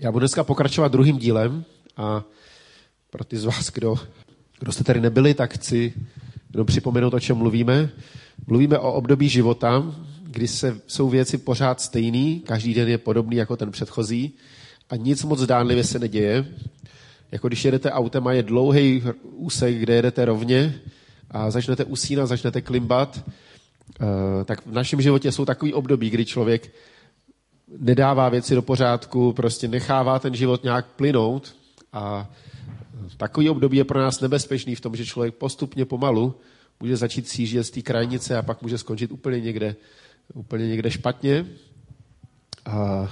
Já budu dneska pokračovat druhým dílem a pro ty z vás, kdo, kdo jste tady nebyli, tak chci jenom připomenout, o čem mluvíme. Mluvíme o období života, kdy se, jsou věci pořád stejný, každý den je podobný jako ten předchozí a nic moc zdánlivě se neděje. Jako když jedete autem a je dlouhý úsek, kde jedete rovně a začnete usínat, začnete klimbat, eh, tak v našem životě jsou takový období, kdy člověk nedává věci do pořádku, prostě nechává ten život nějak plynout a takový období je pro nás nebezpečný v tom, že člověk postupně pomalu může začít sjíždět z té krajnice a pak může skončit úplně někde, úplně někde špatně. A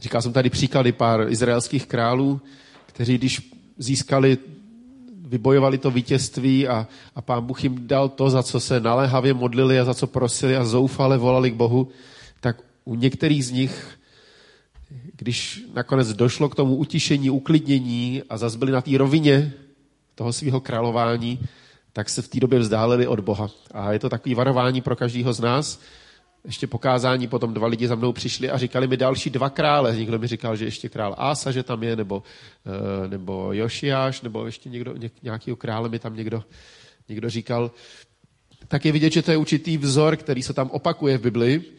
říkal jsem tady příklady pár izraelských králů, kteří když získali, vybojovali to vítězství a, a pán Bůh jim dal to, za co se naléhavě modlili a za co prosili a zoufale volali k Bohu, tak u některých z nich, když nakonec došlo k tomu utišení, uklidnění a zase byli na té rovině toho svého králování, tak se v té době vzdálili od Boha. A je to takový varování pro každého z nás. Ještě pokázání, potom dva lidi za mnou přišli a říkali mi další dva krále. Někdo mi říkal, že ještě král Asa, že tam je, nebo, eh, nebo Jošiáš, nebo ještě někdo, nějakýho krále mi tam někdo, někdo říkal. Tak je vidět, že to je určitý vzor, který se tam opakuje v Biblii.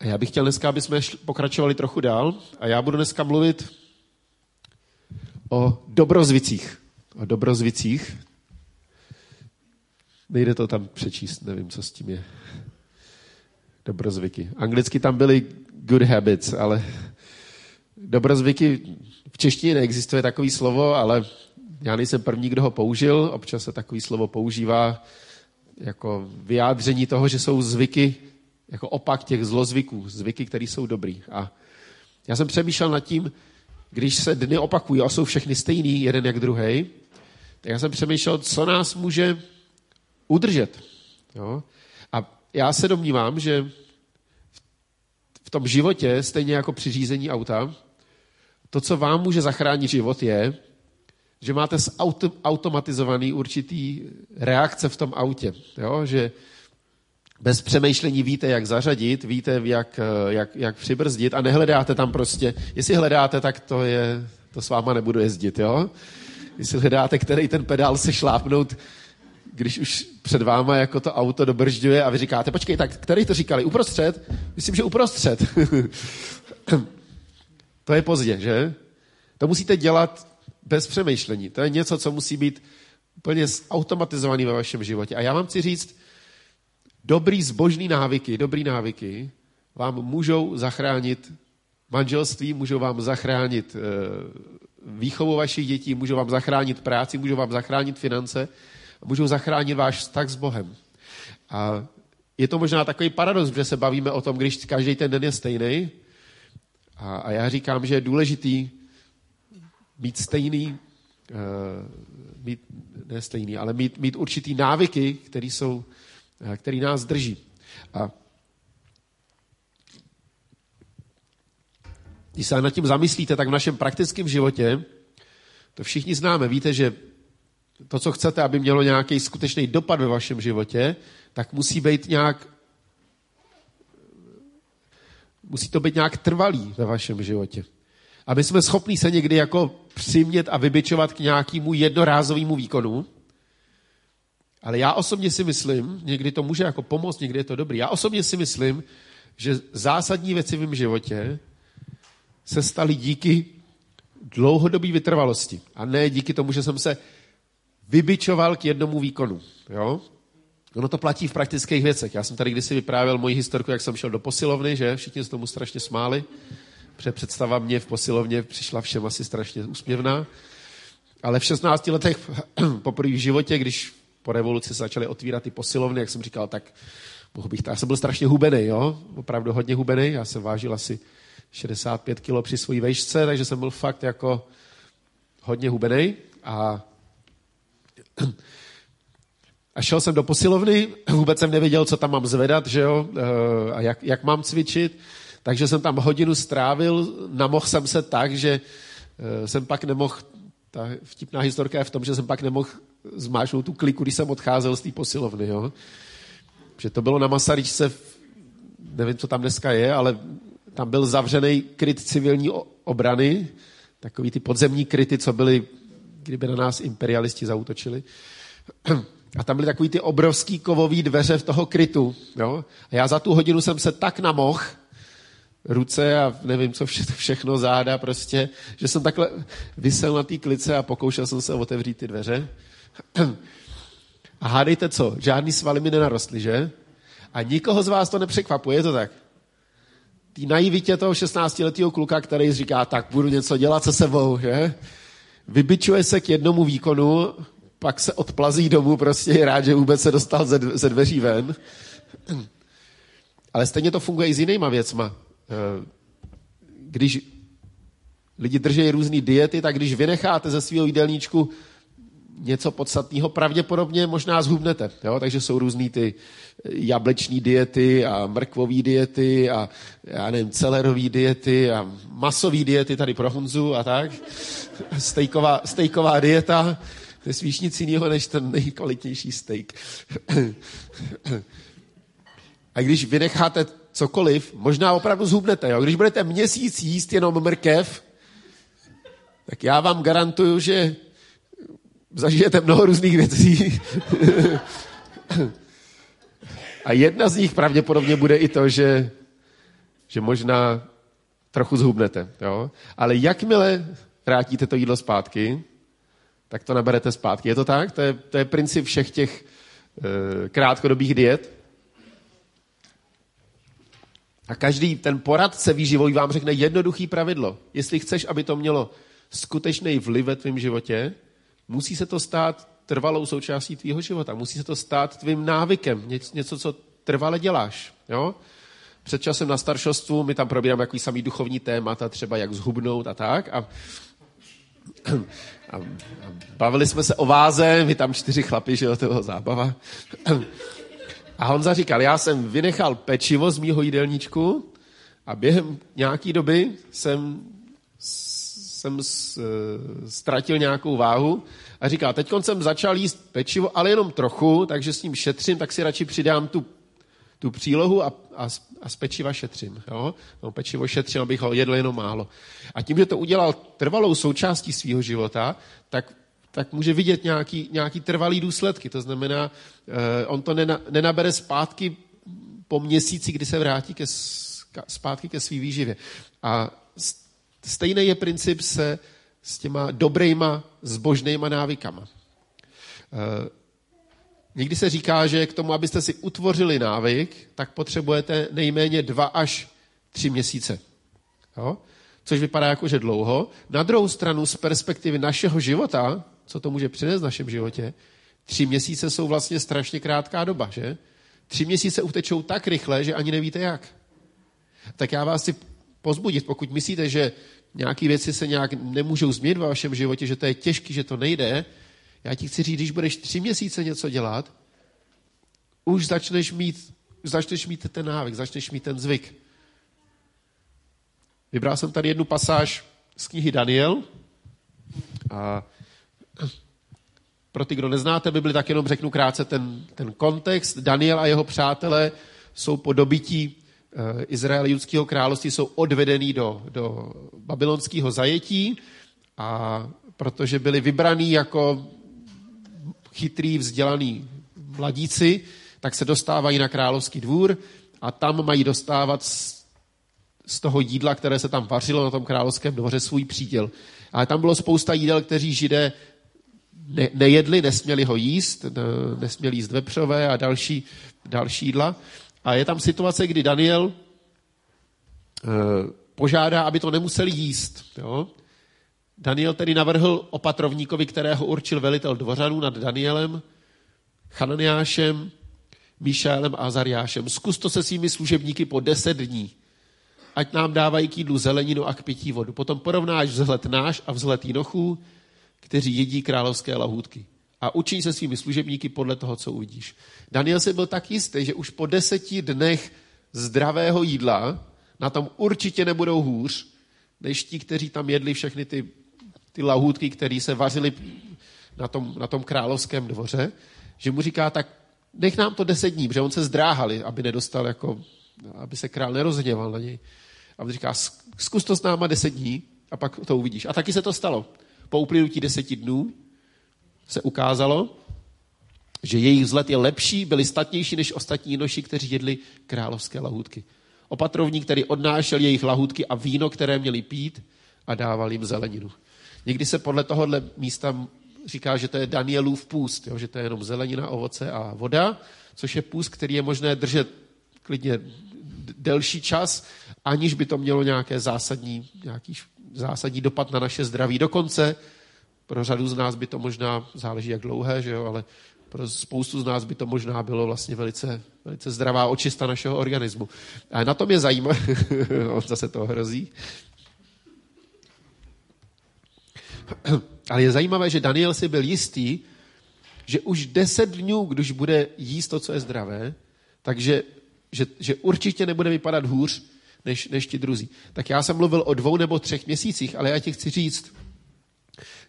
A já bych chtěl dneska, aby jsme pokračovali trochu dál a já budu dneska mluvit o dobrozvicích. O dobrozvicích. Nejde to tam přečíst, nevím, co s tím je. Dobrozvyky. Anglicky tam byly good habits, ale dobrozvyky, v češtině neexistuje takový slovo, ale já nejsem první, kdo ho použil. Občas se takový slovo používá jako vyjádření toho, že jsou zvyky, jako opak těch zlozvyků, zvyky, které jsou dobrý. A já jsem přemýšlel nad tím, když se dny opakují a jsou všechny stejný, jeden jak druhý, tak já jsem přemýšlel, co nás může udržet. Jo? A já se domnívám, že v tom životě, stejně jako při řízení auta, to, co vám může zachránit život, je, že máte automatizovaný určitý reakce v tom autě. Jo? Že bez přemýšlení víte, jak zařadit, víte, jak, jak, jak přibrzdit a nehledáte tam prostě, jestli hledáte, tak to je, to s váma nebudu jezdit, jo? Jestli hledáte, který ten pedál se šlápnout, když už před váma jako to auto dobržďuje a vy říkáte, počkej, tak který to říkali? Uprostřed? Myslím, že uprostřed. to je pozdě, že? To musíte dělat bez přemýšlení. To je něco, co musí být úplně automatizovaný ve vašem životě. A já vám chci říct, dobrý zbožný návyky, dobrý návyky vám můžou zachránit manželství, můžou vám zachránit e, výchovu vašich dětí, můžou vám zachránit práci, můžou vám zachránit finance, můžou zachránit váš vztah s Bohem. A je to možná takový paradox, že se bavíme o tom, když každý ten den je stejný. A, a já říkám, že je důležitý mít stejný, uh, mít, ne stejný, ale mít, mít určitý návyky, které jsou Eh, který nás drží. A když se nad tím zamyslíte, tak v našem praktickém životě, to všichni známe, víte, že to, co chcete, aby mělo nějaký skutečný dopad ve vašem životě, tak musí být nějak musí to být nějak trvalý ve vašem životě. Aby jsme schopni se někdy jako přimět a vybičovat k nějakému jednorázovému výkonu, ale já osobně si myslím, někdy to může jako pomoct, někdy je to dobrý. Já osobně si myslím, že zásadní věci v mém životě se staly díky dlouhodobé vytrvalosti. A ne díky tomu, že jsem se vybičoval k jednomu výkonu. Jo? Ono to platí v praktických věcech. Já jsem tady kdysi vyprávěl moji historku, jak jsem šel do posilovny, že všichni se tomu strašně smáli. Protože představa mě v posilovně přišla všem asi strašně úsměvná. Ale v 16 letech poprvé v životě, když po revoluci se začaly otvírat ty posilovny, jak jsem říkal, tak mohl bych, já jsem byl strašně hubený, jo? opravdu hodně hubený, já jsem vážil asi 65 kilo při své vejšce, takže jsem byl fakt jako hodně hubený a a šel jsem do posilovny, vůbec jsem nevěděl, co tam mám zvedat, že jo, eh, a jak, jak mám cvičit, takže jsem tam hodinu strávil, namohl jsem se tak, že eh, jsem pak nemohl, ta vtipná historka je v tom, že jsem pak nemohl zmáčknout tu kliku, když jsem odcházel z té posilovny. Jo? Že to bylo na Masaryčce, nevím, co tam dneska je, ale tam byl zavřený kryt civilní obrany, takový ty podzemní kryty, co byly, kdyby na nás imperialisti zautočili. A tam byly takový ty obrovský kovový dveře v toho krytu. Jo? A já za tu hodinu jsem se tak namohl, ruce a nevím, co vše, všechno, záda prostě, že jsem takhle vysel na té klice a pokoušel jsem se otevřít ty dveře. A hádejte co, žádný svaly mi nenarostly, že? A nikoho z vás to nepřekvapuje, je to tak? Tý naivitě toho 16-letého kluka, který říká, tak budu něco dělat se sebou, že? Vybičuje se k jednomu výkonu, pak se odplazí domů, prostě je rád, že vůbec se dostal ze, dveří ven. Ale stejně to funguje i s jinýma věcma. Eh, když lidi drží různé diety, tak když vynecháte ze svého jídelníčku něco podstatného, pravděpodobně možná zhubnete. Jo? Takže jsou různé ty jableční diety a mrkvové diety a já nevím, celerové diety a masové diety tady pro Honzu a tak. Stejková, stejková dieta, to je spíš nic jiného než ten nejkvalitnější steak. A když vynecháte cokoliv, možná opravdu zhubnete. Jo? Když budete měsíc jíst jenom mrkev, tak já vám garantuju, že zažijete mnoho různých věcí. A jedna z nich pravděpodobně bude i to, že, že možná trochu zhubnete. Jo? Ale jakmile vrátíte to jídlo zpátky, tak to naberete zpátky. Je to tak? To je, to je princip všech těch e, krátkodobých diet. A každý ten poradce výživový vám řekne jednoduchý pravidlo. Jestli chceš, aby to mělo skutečný vliv ve tvém životě, musí se to stát trvalou součástí tvýho života. Musí se to stát tvým návykem, něco, co trvale děláš. Jo? Před časem na staršostvu my tam probíráme jaký samý duchovní témata, třeba jak zhubnout a tak. A, a, a bavili jsme se o váze, my tam čtyři chlapi, že jo, to bylo zábava. A Honza říkal, já jsem vynechal pečivo z mýho jídelníčku a během nějaký doby jsem, jsem ztratil nějakou váhu a říká, teď jsem začal jíst pečivo, ale jenom trochu, takže s ním šetřím, tak si radši přidám tu, tu přílohu a, a, a z pečiva šetřím. Jo? No, pečivo šetřím, abych ho jedl jenom málo. A tím, že to udělal trvalou součástí svého života, tak tak může vidět nějaký, nějaký trvalý důsledky. To znamená, eh, on to nena, nenabere zpátky po měsíci, kdy se vrátí ke, zpátky ke své výživě. A stejný je princip se s těma dobrýma, zbožnýma návykama. Eh, někdy se říká, že k tomu, abyste si utvořili návyk, tak potřebujete nejméně dva až tři měsíce. Jo? Což vypadá jako, že dlouho. Na druhou stranu, z perspektivy našeho života, co to může přinést v našem životě, tři měsíce jsou vlastně strašně krátká doba, že? Tři měsíce utečou tak rychle, že ani nevíte jak. Tak já vás chci pozbudit, pokud myslíte, že nějaké věci se nějak nemůžou změnit ve vašem životě, že to je těžké, že to nejde, já ti chci říct, když budeš tři měsíce něco dělat, už začneš mít, začneš mít ten návyk, začneš mít ten zvyk. Vybral jsem tady jednu pasáž z knihy Daniel a pro ty, kdo neznáte Bibli, tak jenom řeknu krátce ten, ten kontext. Daniel a jeho přátelé jsou po dobytí e, Izrael judského království jsou odvedený do, do babylonského zajetí a protože byli vybraní jako chytrý, vzdělaný mladíci, tak se dostávají na královský dvůr a tam mají dostávat z, z toho jídla, které se tam vařilo na tom královském dvoře, svůj příděl. Ale tam bylo spousta jídel, kteří židé ne, nejedli, nesměli ho jíst, nesměli jíst vepřové a další, další jídla. A je tam situace, kdy Daniel e, požádá, aby to nemuseli jíst. Jo? Daniel tedy navrhl opatrovníkovi, kterého určil velitel dvořanů nad Danielem, Chananiášem, Míšálem a Azariášem. Zkus to se svými služebníky po deset dní. Ať nám dávají k jídlu zeleninu a k pití vodu. Potom porovnáš vzhled náš a vzhled jinochů, kteří jedí královské lahůdky. A učí se svými služebníky podle toho, co uvidíš. Daniel si byl tak jistý, že už po deseti dnech zdravého jídla na tom určitě nebudou hůř, než ti, kteří tam jedli všechny ty, ty lahůdky, které se vařily na tom, na tom královském dvoře, že mu říká, tak nech nám to deset dní, protože on se zdráhali, aby nedostal jako, aby se král nerozhněval na něj. A on říká, zkus to s náma deset dní a pak to uvidíš. A taky se to stalo. Po uplynutí deseti dnů se ukázalo, že jejich vzhled je lepší, byli statnější než ostatní noši, kteří jedli královské lahůdky. Opatrovník, který odnášel jejich lahůdky a víno, které měli pít a dával jim zeleninu. Někdy se podle tohohle místa říká, že to je Danielův půst, jo? že to je jenom zelenina, ovoce a voda, což je půst, který je možné držet klidně delší čas, aniž by to mělo nějaké zásadní, nějaký zásadní dopad na naše zdraví. Dokonce pro řadu z nás by to možná, záleží jak dlouhé, že jo, ale pro spoustu z nás by to možná bylo vlastně velice, velice zdravá očista našeho organismu. A na tom je zajímavé, on zase to hrozí. Ale je zajímavé, že Daniel si byl jistý, že už deset dnů, když bude jíst to, co je zdravé, takže že, že určitě nebude vypadat hůř než, než ti druzí. Tak já jsem mluvil o dvou nebo třech měsících, ale já ti chci říct,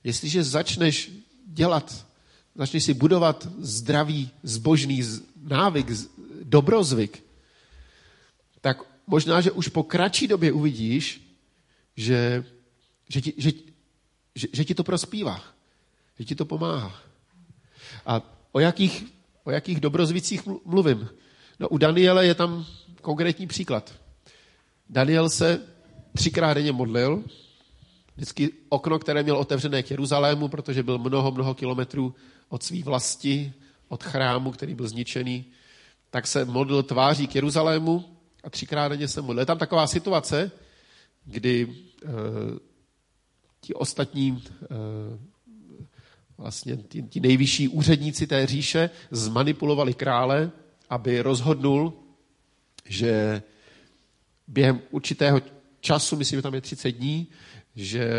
jestliže začneš dělat, začneš si budovat zdravý, zbožný návyk, dobrozvyk, tak možná, že už po kratší době uvidíš, že, že, ti, že, že, že ti to prospívá, že ti to pomáhá. A o jakých, o jakých dobrozvicích mluvím? No u Daniele je tam konkrétní příklad. Daniel se třikrát denně modlil, vždycky okno, které měl otevřené k Jeruzalému, protože byl mnoho, mnoho kilometrů od své vlasti, od chrámu, který byl zničený, tak se modlil tváří k Jeruzalému a třikrát denně se modlil. Je tam taková situace, kdy e, ti ostatní e, vlastně ti, ti nejvyšší úředníci té říše zmanipulovali krále aby rozhodnul, že během určitého času, myslím, že tam je 30 dní, že,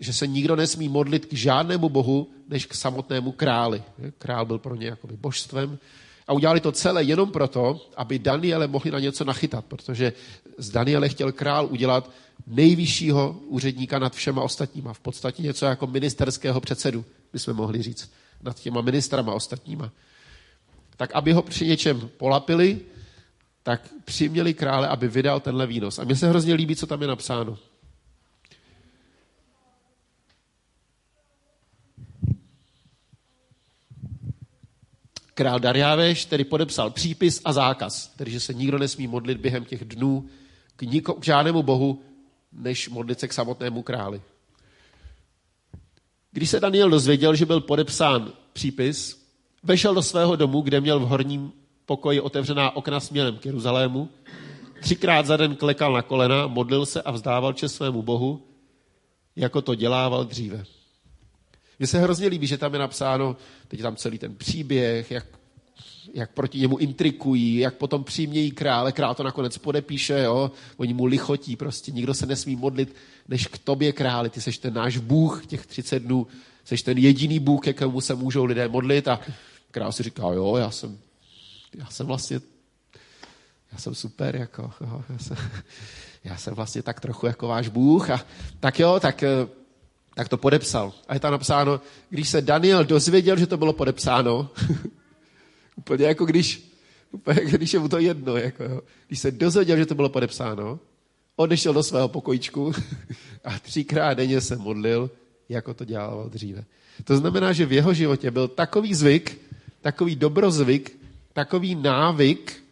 že se nikdo nesmí modlit k žádnému bohu, než k samotnému králi. Král byl pro ně jakoby božstvem. A udělali to celé jenom proto, aby Daniele mohli na něco nachytat, protože z Daniele chtěl král udělat nejvyššího úředníka nad všema ostatníma. V podstatě něco jako ministerského předsedu, bychom mohli říct, nad těma ministrama ostatníma tak aby ho při něčem polapili, tak přiměli krále, aby vydal tenhle výnos. A mně se hrozně líbí, co tam je napsáno. Král Dariáveš tedy podepsal přípis a zákaz, tedy že se nikdo nesmí modlit během těch dnů k, niko, k žádnému bohu, než modlit se k samotnému králi. Když se Daniel dozvěděl, že byl podepsán přípis, Vešel do svého domu, kde měl v horním pokoji otevřená okna směrem k Jeruzalému. Třikrát za den klekal na kolena, modlil se a vzdával čest svému Bohu, jako to dělával dříve. Mně se hrozně líbí, že tam je napsáno, teď je tam celý ten příběh, jak, jak proti němu intrikují, jak potom přimějí krále, král to nakonec podepíše, jo? oni mu lichotí prostě, nikdo se nesmí modlit, než k tobě králi, ty seš ten náš Bůh těch 30 dnů, seš ten jediný Bůh, ke komu se můžou lidé modlit a král si říká, jo, já jsem, já jsem vlastně, já jsem super, jako, jo, já, jsem, já jsem vlastně tak trochu jako váš Bůh a tak jo, tak, eh, tak to podepsal. A je tam napsáno, když se Daniel dozvěděl, že to bylo podepsáno, úplně jako když, úplně jako když je mu to jedno, jako, jo. když se dozvěděl, že to bylo podepsáno, odešel do svého pokojičku a třikrát denně se modlil, jako to dělal dříve. To znamená, že v jeho životě byl takový zvyk, takový dobrozvyk, takový návyk,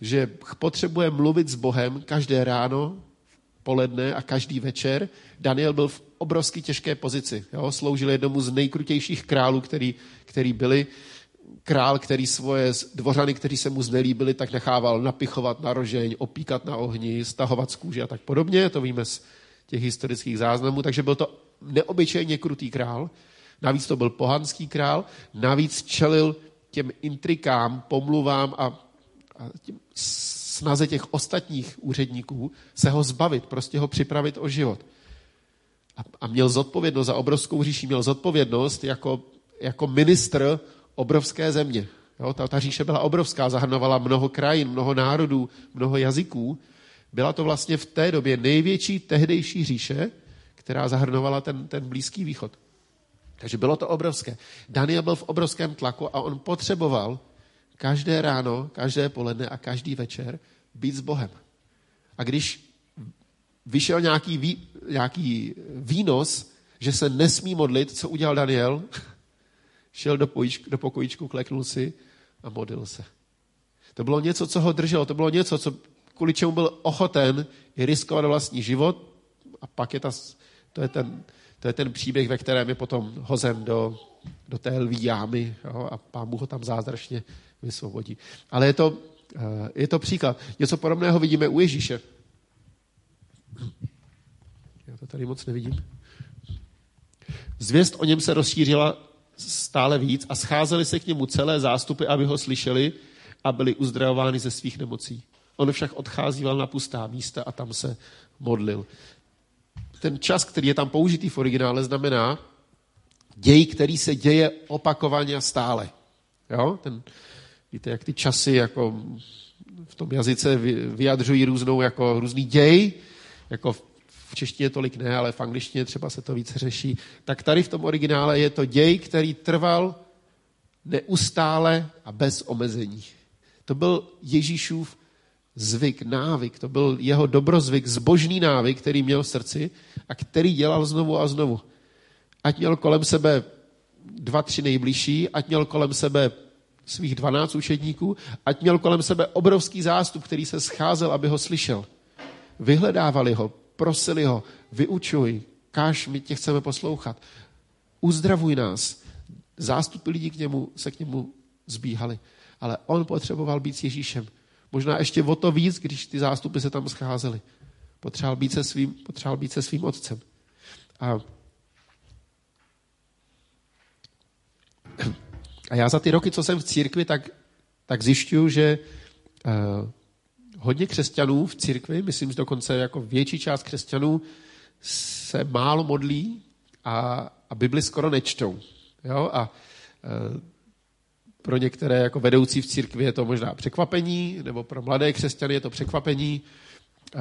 že potřebuje mluvit s Bohem každé ráno, poledne a každý večer. Daniel byl v obrovské těžké pozici. Jo? Sloužil jednomu z nejkrutějších králů, který, který byli. Král, který svoje dvořany, kteří se mu znelíbili, tak nechával napichovat na rožeň, opíkat na ohni, stahovat z kůže a tak podobně. To víme z těch historických záznamů. Takže byl to neobyčejně krutý král. Navíc to byl pohanský král, navíc čelil těm intrikám, pomluvám a, a těm snaze těch ostatních úředníků se ho zbavit, prostě ho připravit o život. A, a měl zodpovědnost za obrovskou říši, měl zodpovědnost jako, jako ministr obrovské země. Jo, ta, ta říše byla obrovská, zahrnovala mnoho krajin, mnoho národů, mnoho jazyků. Byla to vlastně v té době největší tehdejší říše, která zahrnovala ten, ten Blízký východ. Takže bylo to obrovské. Daniel byl v obrovském tlaku a on potřeboval každé ráno, každé poledne a každý večer být s Bohem. A když vyšel nějaký, vý, nějaký výnos, že se nesmí modlit, co udělal Daniel? Šel do, pojíčku, do pokojíčku, kleknul si a modlil se. To bylo něco, co ho drželo, to bylo něco, co, kvůli čemu byl ochoten i riskovat vlastní život a pak je ta, to, je ten, to je ten příběh, ve kterém je potom hozen do, do té lví jámy jo, a pán Bůh ho tam zázračně vysvobodí. Ale je to, eh, je to příklad. Něco podobného vidíme u Ježíše. Já to tady moc nevidím. Zvěst o něm se rozšířila stále víc a scházely se k němu celé zástupy, aby ho slyšeli a byli uzdravováni ze svých nemocí. On však odcházíval na pustá místa a tam se modlil. Ten čas, který je tam použitý v originále, znamená děj, který se děje opakovaně a stále. Jo? Ten, víte, jak ty časy jako v tom jazyce vyjadřují různou, jako různý děj, jako v češtině tolik ne, ale v angličtině třeba se to více řeší. Tak tady v tom originále je to děj, který trval neustále a bez omezení. To byl Ježíšův zvyk, návyk, to byl jeho dobrozvyk, zbožný návyk, který měl v srdci a který dělal znovu a znovu. Ať měl kolem sebe dva, tři nejbližší, ať měl kolem sebe svých dvanáct učedníků, ať měl kolem sebe obrovský zástup, který se scházel, aby ho slyšel. Vyhledávali ho, prosili ho, vyučuj, káž, my tě chceme poslouchat. Uzdravuj nás. Zástupy lidí k němu, se k němu zbíhali. Ale on potřeboval být s Ježíšem. Možná ještě o to víc, když ty zástupy se tam scházely. Potřeboval být se svým, potřeboval být se svým otcem. A, a já za ty roky, co jsem v církvi, tak, tak zjišťuju, že uh, hodně křesťanů v církvi, myslím, že dokonce jako větší část křesťanů se málo modlí a, a Bibli skoro nečtou. Jo? A uh, pro některé jako vedoucí v církvi je to možná překvapení, nebo pro mladé křesťany je to překvapení, eh,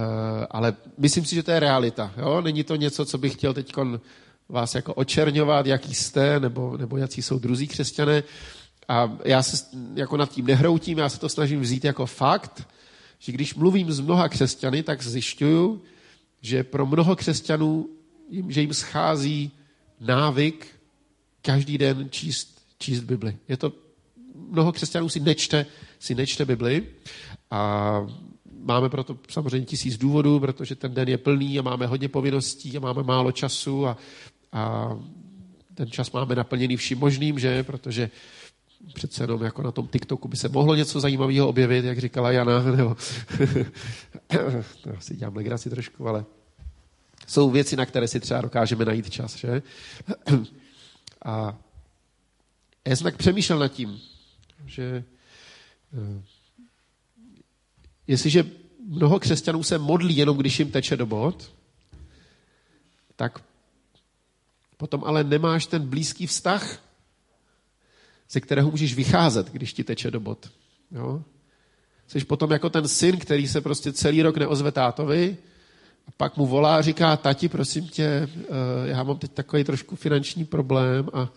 ale myslím si, že to je realita. Jo? Není to něco, co bych chtěl teď vás jako očerňovat, jaký jste, nebo, nebo jaký jsou druzí křesťané. A já se jako nad tím nehroutím, já se to snažím vzít jako fakt, že když mluvím s mnoha křesťany, tak zjišťuju, že pro mnoho křesťanů, že jim schází návyk každý den číst, číst Bibli. Je to mnoho křesťanů si nečte, si nečte Bibli a máme proto samozřejmě tisíc důvodů, protože ten den je plný a máme hodně povinností a máme málo času a, a ten čas máme naplněný vším možným, že? Protože přece jenom jako na tom TikToku by se mohlo něco zajímavého objevit, jak říkala Jana, nebo no, si dělám legraci trošku, ale jsou věci, na které si třeba dokážeme najít čas, že? A já jsem tak přemýšlel nad tím, že eh, jestliže mnoho křesťanů se modlí jenom, když jim teče do bod, tak potom ale nemáš ten blízký vztah, ze kterého můžeš vycházet, když ti teče do bod. Jo? Jsi potom jako ten syn, který se prostě celý rok neozve tátovi a pak mu volá a říká, tati, prosím tě, eh, já mám teď takový trošku finanční problém a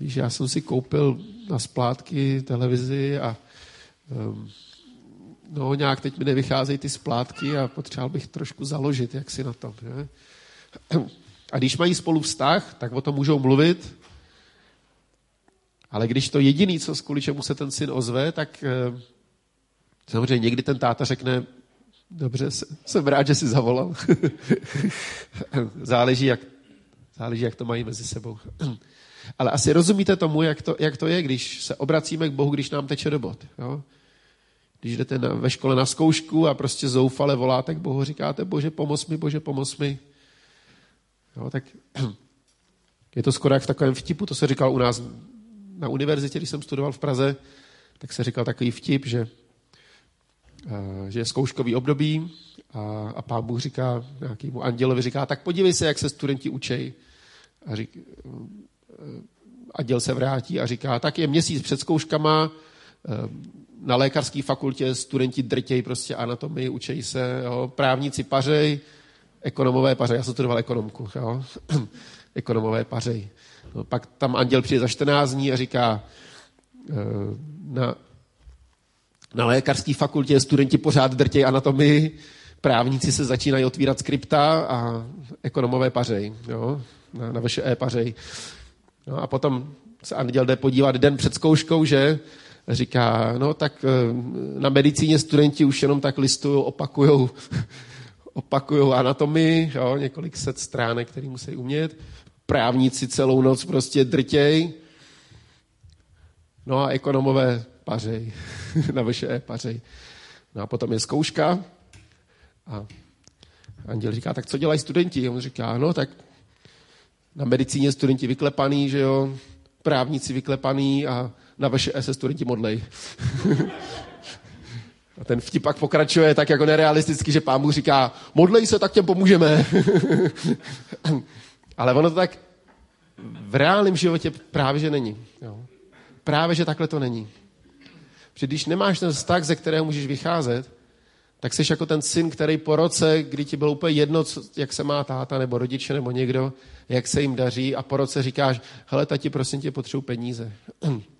Víš, já jsem si koupil na splátky televizi a um, no nějak teď mi nevycházejí ty splátky a potřeboval bych trošku založit, jak si na tom. Že? A když mají spolu vztah, tak o tom můžou mluvit, ale když to jediný, co kvůli čemu se ten syn ozve, tak eh, samozřejmě někdy ten táta řekne, dobře, jsem rád, že jsi zavolal. záleží, jak, záleží, jak to mají mezi sebou. Ale asi rozumíte tomu, jak to, jak to je, když se obracíme k Bohu, když nám teče do bod. Jo? Když jdete na, ve škole na zkoušku a prostě zoufale voláte k Bohu, říkáte, bože, pomoz mi, bože, pomoz mi. Jo, tak je to skoro jak v takovém vtipu, to se říkal u nás na univerzitě, když jsem studoval v Praze, tak se říkal takový vtip, že, eh, že je zkouškový období a, a pán Bůh říká nějakému andělovi, říká, tak podívej se, jak se studenti učej. A řík, a děl se vrátí a říká, tak je měsíc před zkouškama, eh, na lékařské fakultě studenti drtějí prostě anatomii, učejí se, jo, právníci pařej, ekonomové pařej, já jsem studoval ekonomku, jo, ekonomové pařej. No, pak tam anděl přijde za 14 dní a říká, eh, na, na lékařské fakultě studenti pořád drtějí anatomii, právníci se začínají otvírat skripta a ekonomové pařej, jo, na, na VŠE pařej. No a potom se Anděl jde podívat den před zkouškou, že říká, no tak eh, na medicíně studenti už jenom tak listují, opakujou, opakujou anatomii, jo, několik set stránek, který musí umět. Právníci celou noc prostě drtěj. No a ekonomové pařej, na VŠE pařej. No a potom je zkouška a Anděl říká, tak co dělají studenti? A on říká, no tak na medicíně studenti vyklepaný, že jo, právníci vyklepaný a na VŠE se studenti modlej. a ten vtip pak pokračuje tak jako nerealisticky, že pán Bůh říká, modlej se, tak těm pomůžeme. Ale ono to tak v reálném životě právě, že není. Jo. Právě, že takhle to není. Protože když nemáš ten vztah, ze kterého můžeš vycházet, tak jsi jako ten syn, který po roce, kdy ti bylo úplně jedno, jak se má táta nebo rodiče nebo někdo, jak se jim daří a po roce říkáš, hele tati, prosím tě, potřebuji peníze.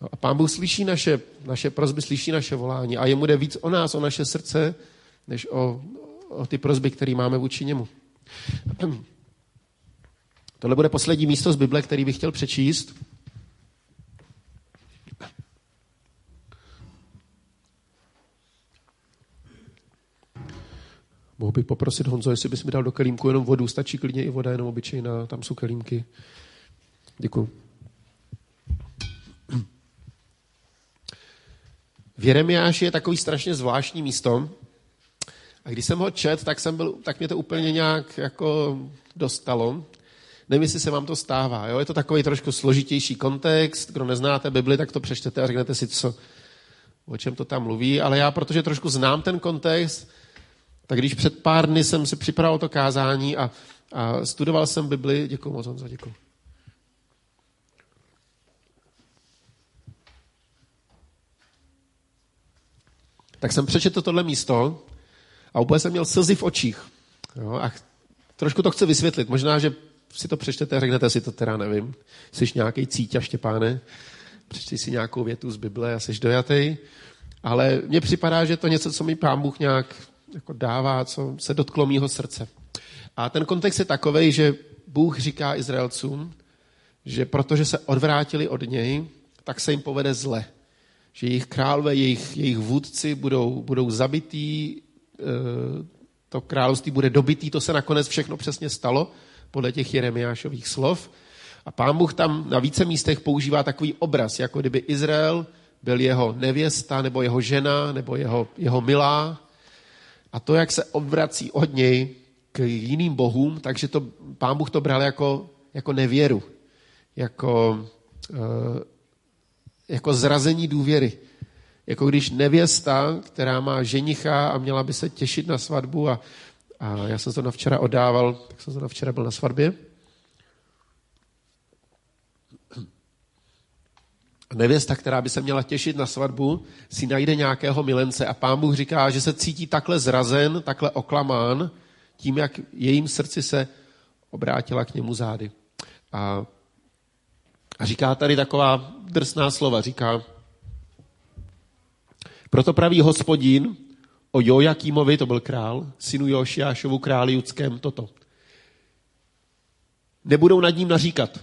No a pán Bůh slyší naše, naše prozby, slyší naše volání a jemu jde víc o nás, o naše srdce, než o, o ty prozby, které máme vůči němu. Tohle bude poslední místo z Bible, který bych chtěl přečíst. Mohu bych poprosit Honzo, jestli bys mi dal do kelímku jenom vodu, stačí klidně i voda, jenom obyčejná, tam jsou kelímky. Děkuji. V Jeremiáši je takový strašně zvláštní místo. A když jsem ho čet, tak, jsem byl, tak mě to úplně nějak jako dostalo. Nevím, jestli se vám to stává. Jo? Je to takový trošku složitější kontext. Kdo neznáte Bibli, tak to přečtete a řeknete si, co, o čem to tam mluví. Ale já, protože trošku znám ten kontext, tak když před pár dny jsem si připravil to kázání a, a studoval jsem Bibli, děkuji moc, Honzo, děkuji. Tak jsem přečetl tohle místo a úplně jsem měl slzy v očích. Jo, a trošku to chci vysvětlit. Možná, že si to přečtete a řeknete si to teda, nevím. Jsi nějaký cítě, Štěpáne, přečti si nějakou větu z Bible a jsi dojatý. Ale mně připadá, že to něco, co mi pán Bůh nějak jako dává, co se dotklo mýho srdce. A ten kontext je takový, že Bůh říká Izraelcům, že protože se odvrátili od něj, tak se jim povede zle. Že jejich králové, jejich, jejich vůdci budou, budou zabití, eh, to království bude dobitý, to se nakonec všechno přesně stalo, podle těch Jeremiášových slov. A pán Bůh tam na více místech používá takový obraz, jako kdyby Izrael byl jeho nevěsta, nebo jeho žena, nebo jeho, jeho milá, a to, jak se obrací od něj k jiným bohům, takže to, pán Bůh to bral jako, jako nevěru, jako, uh, jako zrazení důvěry. Jako když nevěsta, která má ženicha a měla by se těšit na svatbu a, a já jsem to na včera odával, tak jsem to na včera byl na svatbě, nevěsta, která by se měla těšit na svatbu, si najde nějakého milence a pán Bůh říká, že se cítí takhle zrazen, takhle oklamán tím, jak jejím srdci se obrátila k němu zády. A, a říká tady taková drsná slova, říká, proto praví hospodin o Jojakímovi, to byl král, synu Jošiášovu králi judském, toto. Nebudou nad ním naříkat,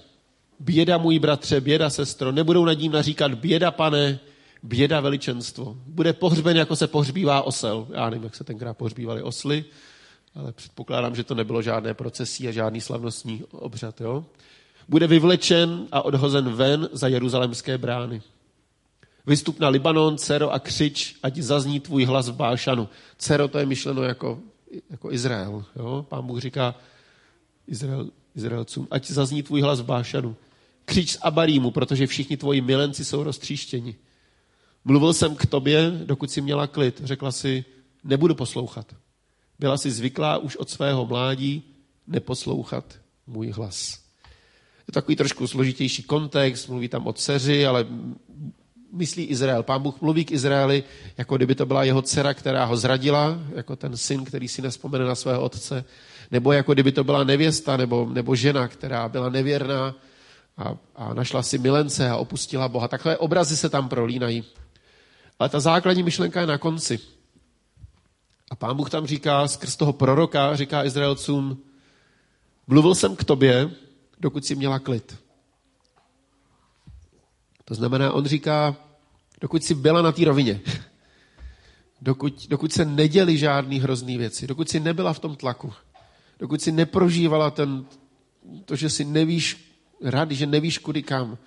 Běda můj bratře, běda sestro, nebudou nad ním naříkat běda pane, běda veličenstvo. Bude pohřben, jako se pohřbívá osel. Já nevím, jak se tenkrát pohřbívali osly, ale předpokládám, že to nebylo žádné procesí a žádný slavnostní obřad. Jo? Bude vyvlečen a odhozen ven za jeruzalemské brány. Vystup na Libanon, Cero a křič, ať zazní tvůj hlas v Bášanu. Cero to je myšleno jako, jako Izrael. Jo? Pán Bůh říká Izrael, Izraelcům, ať zazní tvůj hlas v Bášanu. Křič z Abarímu, protože všichni tvoji milenci jsou roztříštěni. Mluvil jsem k tobě, dokud si měla klid. Řekla si, nebudu poslouchat. Byla si zvyklá už od svého mládí neposlouchat můj hlas. Je takový trošku složitější kontext, mluví tam o dceři, ale myslí Izrael. Pán Bůh mluví k Izraeli, jako kdyby to byla jeho dcera, která ho zradila, jako ten syn, který si nespomene na svého otce, nebo jako kdyby to byla nevěsta nebo, nebo žena, která byla nevěrná a, a našla si milence a opustila Boha. Takové obrazy se tam prolínají. Ale ta základní myšlenka je na konci. A pán Bůh tam říká, skrz toho proroka, říká Izraelcům, mluvil jsem k tobě, dokud si měla klid. To znamená, on říká, dokud si byla na té rovině, dokud, dokud se neděli žádný hrozný věci, dokud si nebyla v tom tlaku, dokud si neprožívala ten, to, že si nevíš rady, že nevíš kudy kam.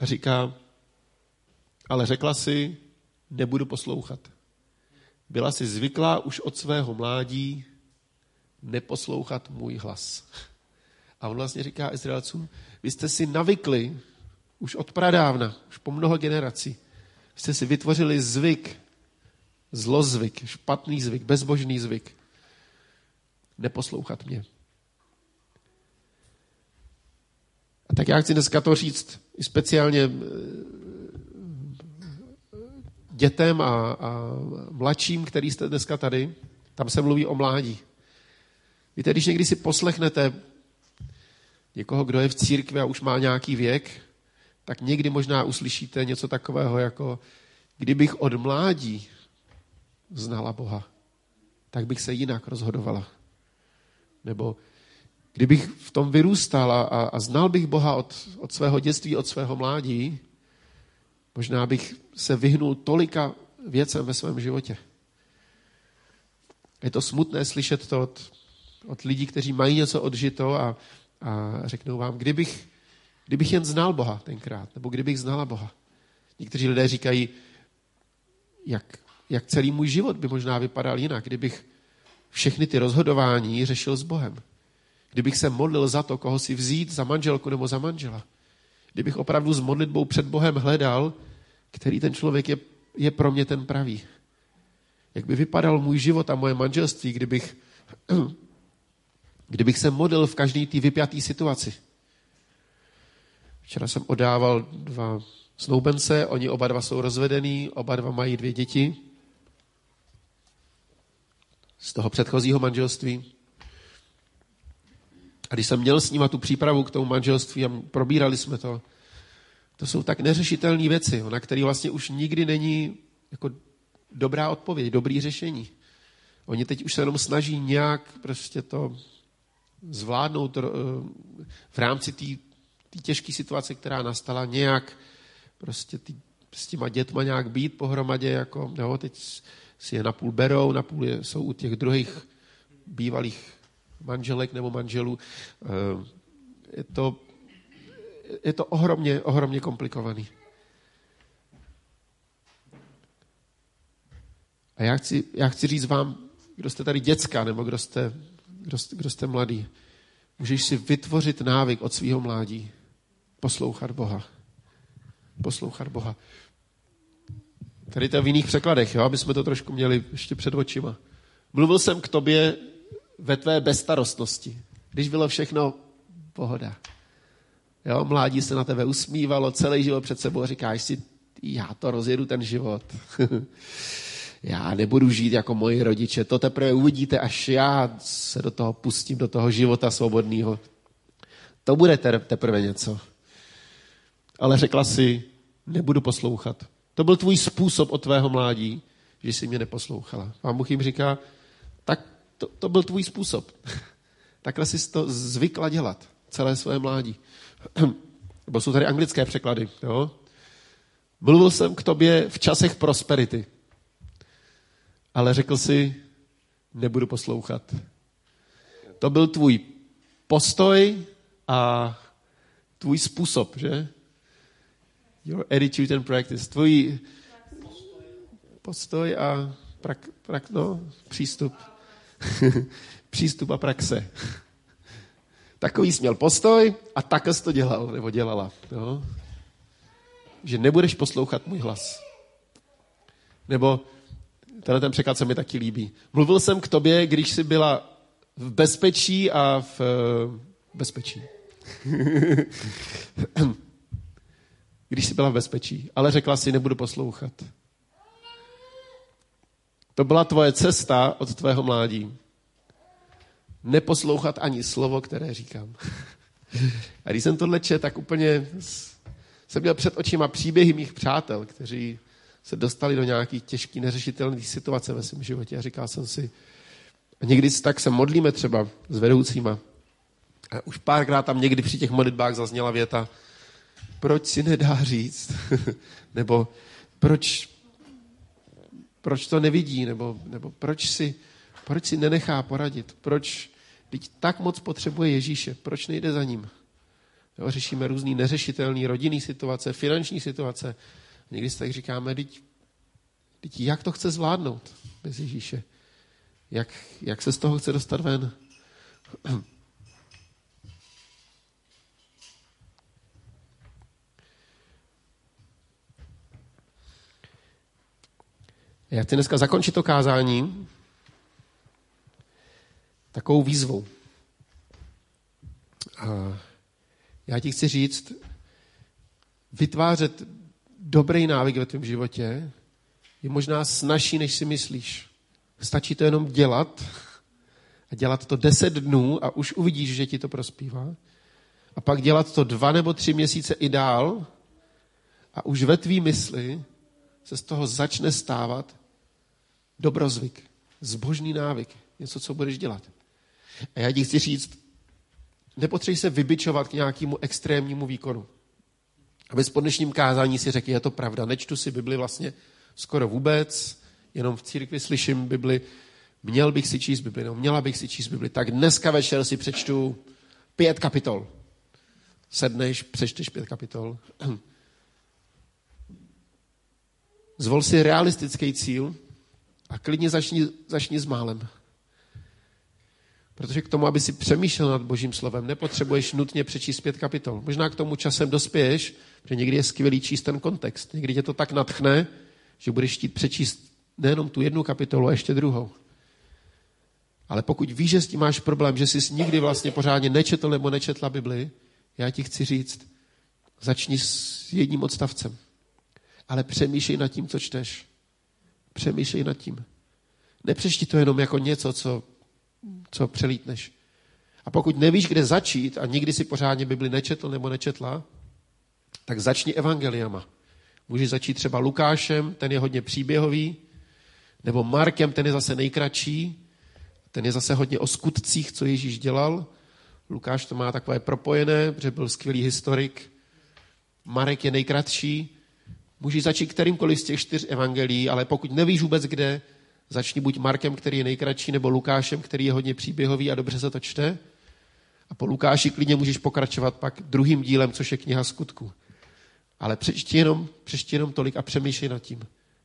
A říká, ale řekla si, nebudu poslouchat. Byla si zvyklá už od svého mládí neposlouchat můj hlas. A on vlastně říká Izraelcům, vy jste si navykli už od pradávna, už po mnoho generací, jste si vytvořili zvyk, zlozvyk, špatný zvyk, bezbožný zvyk, neposlouchat mě. A tak já chci dneska to říct i speciálně eh, dětem a, a mladším, který jste dneska tady. Tam se mluví o mládí. Víte, když někdy si poslechnete někoho, kdo je v církvi a už má nějaký věk, tak někdy možná uslyšíte něco takového jako kdybych od mládí znala Boha, tak bych se jinak rozhodovala. Nebo kdybych v tom vyrůstal a, a znal bych Boha od, od svého dětství, od svého mládí, možná bych se vyhnul tolika věcem ve svém životě. Je to smutné slyšet to od, od lidí, kteří mají něco odžito a, a řeknou vám, kdybych, kdybych jen znal Boha tenkrát, nebo kdybych znala Boha. Někteří lidé říkají, jak, jak celý můj život by možná vypadal jinak, kdybych všechny ty rozhodování řešil s Bohem. Kdybych se modlil za to, koho si vzít za manželku nebo za manžela. Kdybych opravdu s modlitbou před Bohem hledal, který ten člověk je, je pro mě ten pravý. Jak by vypadal můj život a moje manželství, kdybych, kdybych se modlil v každé té vypjaté situaci. Včera jsem odával dva snoubence, oni oba dva jsou rozvedení, oba dva mají dvě děti z toho předchozího manželství. A když jsem měl s nima tu přípravu k tomu manželství a probírali jsme to, to jsou tak neřešitelné věci, na které vlastně už nikdy není jako dobrá odpověď, dobrý řešení. Oni teď už se jenom snaží nějak prostě to zvládnout eh, v rámci té těžké situace, která nastala, nějak prostě tý, s těma dětma nějak být pohromadě, jako, jo, teď si je napůl berou, napůl je, jsou u těch druhých bývalých manželek nebo manželů. Eh, je to, je to ohromně, ohromně komplikovaný. A já chci, já chci říct vám, kdo jste tady děcka, nebo kdo jste, kdo kdo jste mladý, můžeš si vytvořit návyk od svého mládí poslouchat Boha. Poslouchat Boha. Tady to je v jiných překladech, jo, aby jsme to trošku měli ještě před očima. Mluvil jsem k tobě ve tvé bezstarostnosti, když bylo všechno pohoda. Jo, mládí se na tebe usmívalo, celý život před sebou a říkáš si, já to rozjedu ten život. já nebudu žít jako moji rodiče, to teprve uvidíte, až já se do toho pustím, do toho života svobodného. To bude teprve něco. Ale řekla si, nebudu poslouchat. To byl tvůj způsob od tvého mládí, že jsi mě neposlouchala. Pán Bůh jim říká, tak to, to byl tvůj způsob. Takhle jsi to zvykla dělat celé své mládí. Nebo jsou tady anglické překlady. Jo? Mluvil jsem k tobě v časech prosperity, ale řekl si, nebudu poslouchat. To byl tvůj postoj a tvůj způsob, že? Your attitude and practice. Tvůj postoj a prak, prak, no, přístup. přístup a praxe. Takový jsi měl postoj a takhle jsi to dělal, nebo dělala. Jo? Že nebudeš poslouchat můj hlas. Nebo, tenhle ten překlad se mi taky líbí. Mluvil jsem k tobě, když jsi byla v bezpečí a v uh, bezpečí. když jsi byla v bezpečí, ale řekla si, nebudu poslouchat. To byla tvoje cesta od tvého mládí neposlouchat ani slovo, které říkám. A když jsem tohle čet, tak úplně jsem měl před očima příběhy mých přátel, kteří se dostali do nějaký těžký, neřešitelný situace ve svém životě. A říkal jsem si, a někdy tak se modlíme třeba s vedoucíma. A už párkrát tam někdy při těch modlitbách zazněla věta, proč si nedá říct? nebo proč, proč to nevidí? Nebo, nebo proč, si, proč si nenechá poradit? Proč, teď tak moc potřebuje Ježíše, proč nejde za ním? Jo, řešíme různý neřešitelný rodinný situace, finanční situace. Někdy si tak říkáme, teď, teď jak to chce zvládnout bez Ježíše? Jak, jak se z toho chce dostat ven? Já chci dneska zakončit to kázání takovou výzvou. A já ti chci říct, vytvářet dobrý návyk ve tvém životě je možná snažší, než si myslíš. Stačí to jenom dělat a dělat to deset dnů a už uvidíš, že ti to prospívá. A pak dělat to dva nebo tři měsíce i dál a už ve tvý mysli se z toho začne stávat dobrozvyk, zbožný návyk, něco, co budeš dělat. A já ti chci říct, nepotřebuji se vybičovat k nějakému extrémnímu výkonu. Aby po dnešním kázání si řekl, je to pravda, nečtu si Bibli vlastně skoro vůbec, jenom v církvi slyším Bibli, měl bych si číst Bibli, no měla bych si číst Bibli, tak dneska večer si přečtu pět kapitol. Sedneš, přečteš pět kapitol. Zvol si realistický cíl a klidně začni, začni s málem. Protože k tomu, aby si přemýšlel nad Božím slovem, nepotřebuješ nutně přečíst pět kapitol. Možná k tomu časem dospěješ, že někdy je skvělý číst ten kontext. Někdy tě to tak natchne, že budeš chtít přečíst nejenom tu jednu kapitolu, a ještě druhou. Ale pokud víš, že s tím máš problém, že jsi nikdy vlastně pořádně nečetl nebo nečetla Bibli, já ti chci říct, začni s jedním odstavcem. Ale přemýšlej nad tím, co čteš. Přemýšlej nad tím. Nepřešti to jenom jako něco, co, co přelítneš. A pokud nevíš, kde začít a nikdy si pořádně Bibli nečetl nebo nečetla, tak začni evangeliama. Můžeš začít třeba Lukášem, ten je hodně příběhový, nebo Markem, ten je zase nejkratší, ten je zase hodně o skutcích, co Ježíš dělal. Lukáš to má takové propojené, protože byl skvělý historik. Marek je nejkratší. Můžeš začít kterýmkoliv z těch čtyř evangelií, ale pokud nevíš vůbec kde, začni buď Markem, který je nejkratší, nebo Lukášem, který je hodně příběhový a dobře se to čte. A po Lukáši klidně můžeš pokračovat pak druhým dílem, což je kniha skutku. Ale přečti jenom, přečti jenom tolik a přemýšlej nad tím,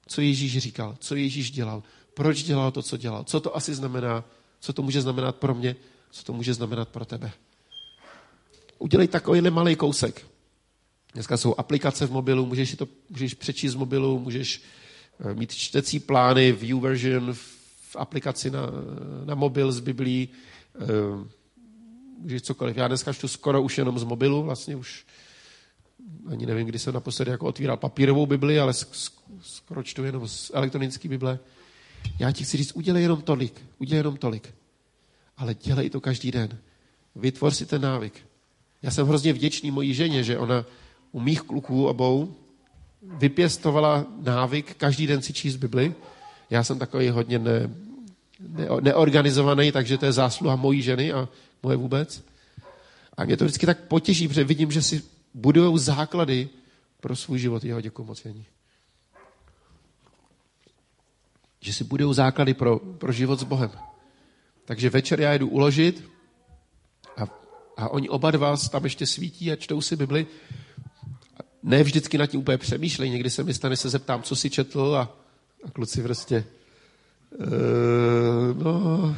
co Ježíš říkal, co Ježíš dělal, proč dělal to, co dělal, co to asi znamená, co to může znamenat pro mě, co to může znamenat pro tebe. Udělej takový malý kousek. Dneska jsou aplikace v mobilu, můžeš si to můžeš přečíst z mobilu, můžeš mít čtecí plány, view version v aplikaci na, na mobil z Biblí, eh, můžeš cokoliv. Já dneska čtu skoro už jenom z mobilu, vlastně už ani nevím, kdy jsem naposledy jako otvíral papírovou Bibli, ale skoro čtu jenom z elektronické Bible. Já ti chci říct, udělej jenom tolik, udělej jenom tolik. Ale dělej to každý den. Vytvor si ten návyk. Já jsem hrozně vděčný mojí ženě, že ona u mých kluků obou vypěstovala návyk každý den si číst Bibli. Já jsem takový hodně ne, ne, neorganizovaný, takže to je zásluha mojí ženy a moje vůbec. A mě to vždycky tak potěší, protože vidím, že si budují základy pro svůj život. Jeho děkuji moc, Janí. Že si budují základy pro, pro život s Bohem. Takže večer já jdu uložit a, a oni oba dva tam ještě svítí a čtou si Bibli. Ne vždycky nad tím úplně přemýšlej. Někdy se mi stane, se zeptám, co si četl a, a kluci prostě uh, no,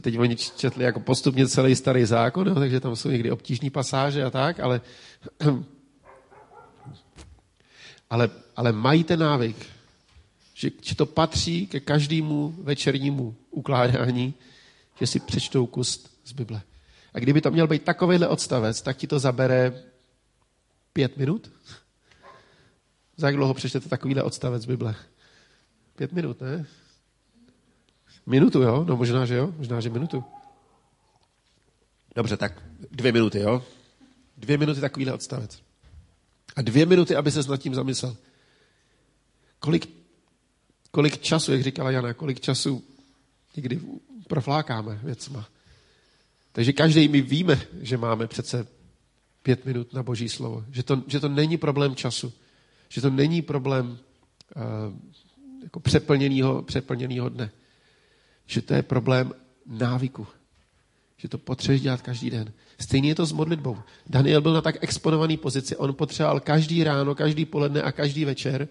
teď oni četli jako postupně celý starý zákon, no, takže tam jsou někdy obtížní pasáže a tak, ale, ale, ale mají ten návyk, že, že to patří ke každému večernímu ukládání, že si přečtou kus z Bible. A kdyby to měl být takovýhle odstavec, tak ti to zabere pět minut? Za jak dlouho přečtete takovýhle odstavec Bible? Pět minut, ne? Minutu, jo? No možná, že jo? Možná, že minutu. Dobře, tak dvě minuty, jo? Dvě minuty takovýhle odstavec. A dvě minuty, aby se nad tím zamyslel. Kolik, kolik času, jak říkala Jana, kolik času někdy proflákáme věcma. Takže každý my víme, že máme přece pět minut na boží slovo. Že to, že to není problém času. Že to není problém uh, jako přeplněného, přeplněného dne. Že to je problém návyku. Že to potřebuješ dělat každý den. Stejně je to s modlitbou. Daniel byl na tak exponované pozici, on potřeboval každý ráno, každý poledne a každý večer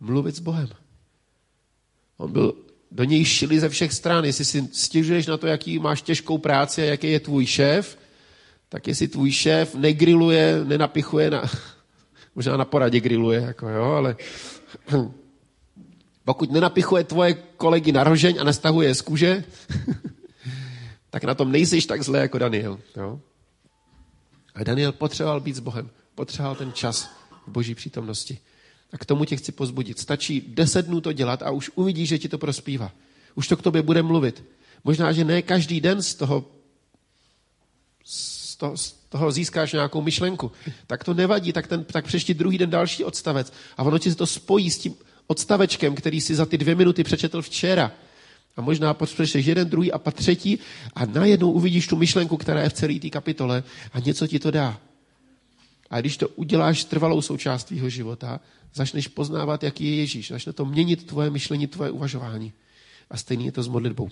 mluvit s Bohem. On byl do něj šili ze všech stran. Jestli si stěžuješ na to, jaký máš těžkou práci a jaký je tvůj šéf, tak jestli tvůj šéf negriluje, nenapichuje na, možná na poradě griluje, jako jo, ale pokud nenapichuje tvoje kolegy na rožeň a nestahuje z kůže, tak na tom nejsiš tak zle jako Daniel. Jo? A Daniel potřeboval být s Bohem. Potřeboval ten čas v boží přítomnosti. A k tomu tě chci pozbudit. Stačí deset dnů to dělat a už uvidíš, že ti to prospívá. Už to k tobě bude mluvit. Možná, že ne každý den z toho, toho, z toho získáš nějakou myšlenku. Tak to nevadí, tak, ten, tak přešti druhý den další odstavec. A ono ti se to spojí s tím odstavečkem, který si za ty dvě minuty přečetl včera. A možná přečteš jeden, druhý a pak třetí a najednou uvidíš tu myšlenku, která je v celé té kapitole a něco ti to dá. A když to uděláš trvalou součást tvého života, začneš poznávat, jaký je Ježíš. Začne to měnit tvoje myšlení, tvoje uvažování. A stejně je to s modlitbou.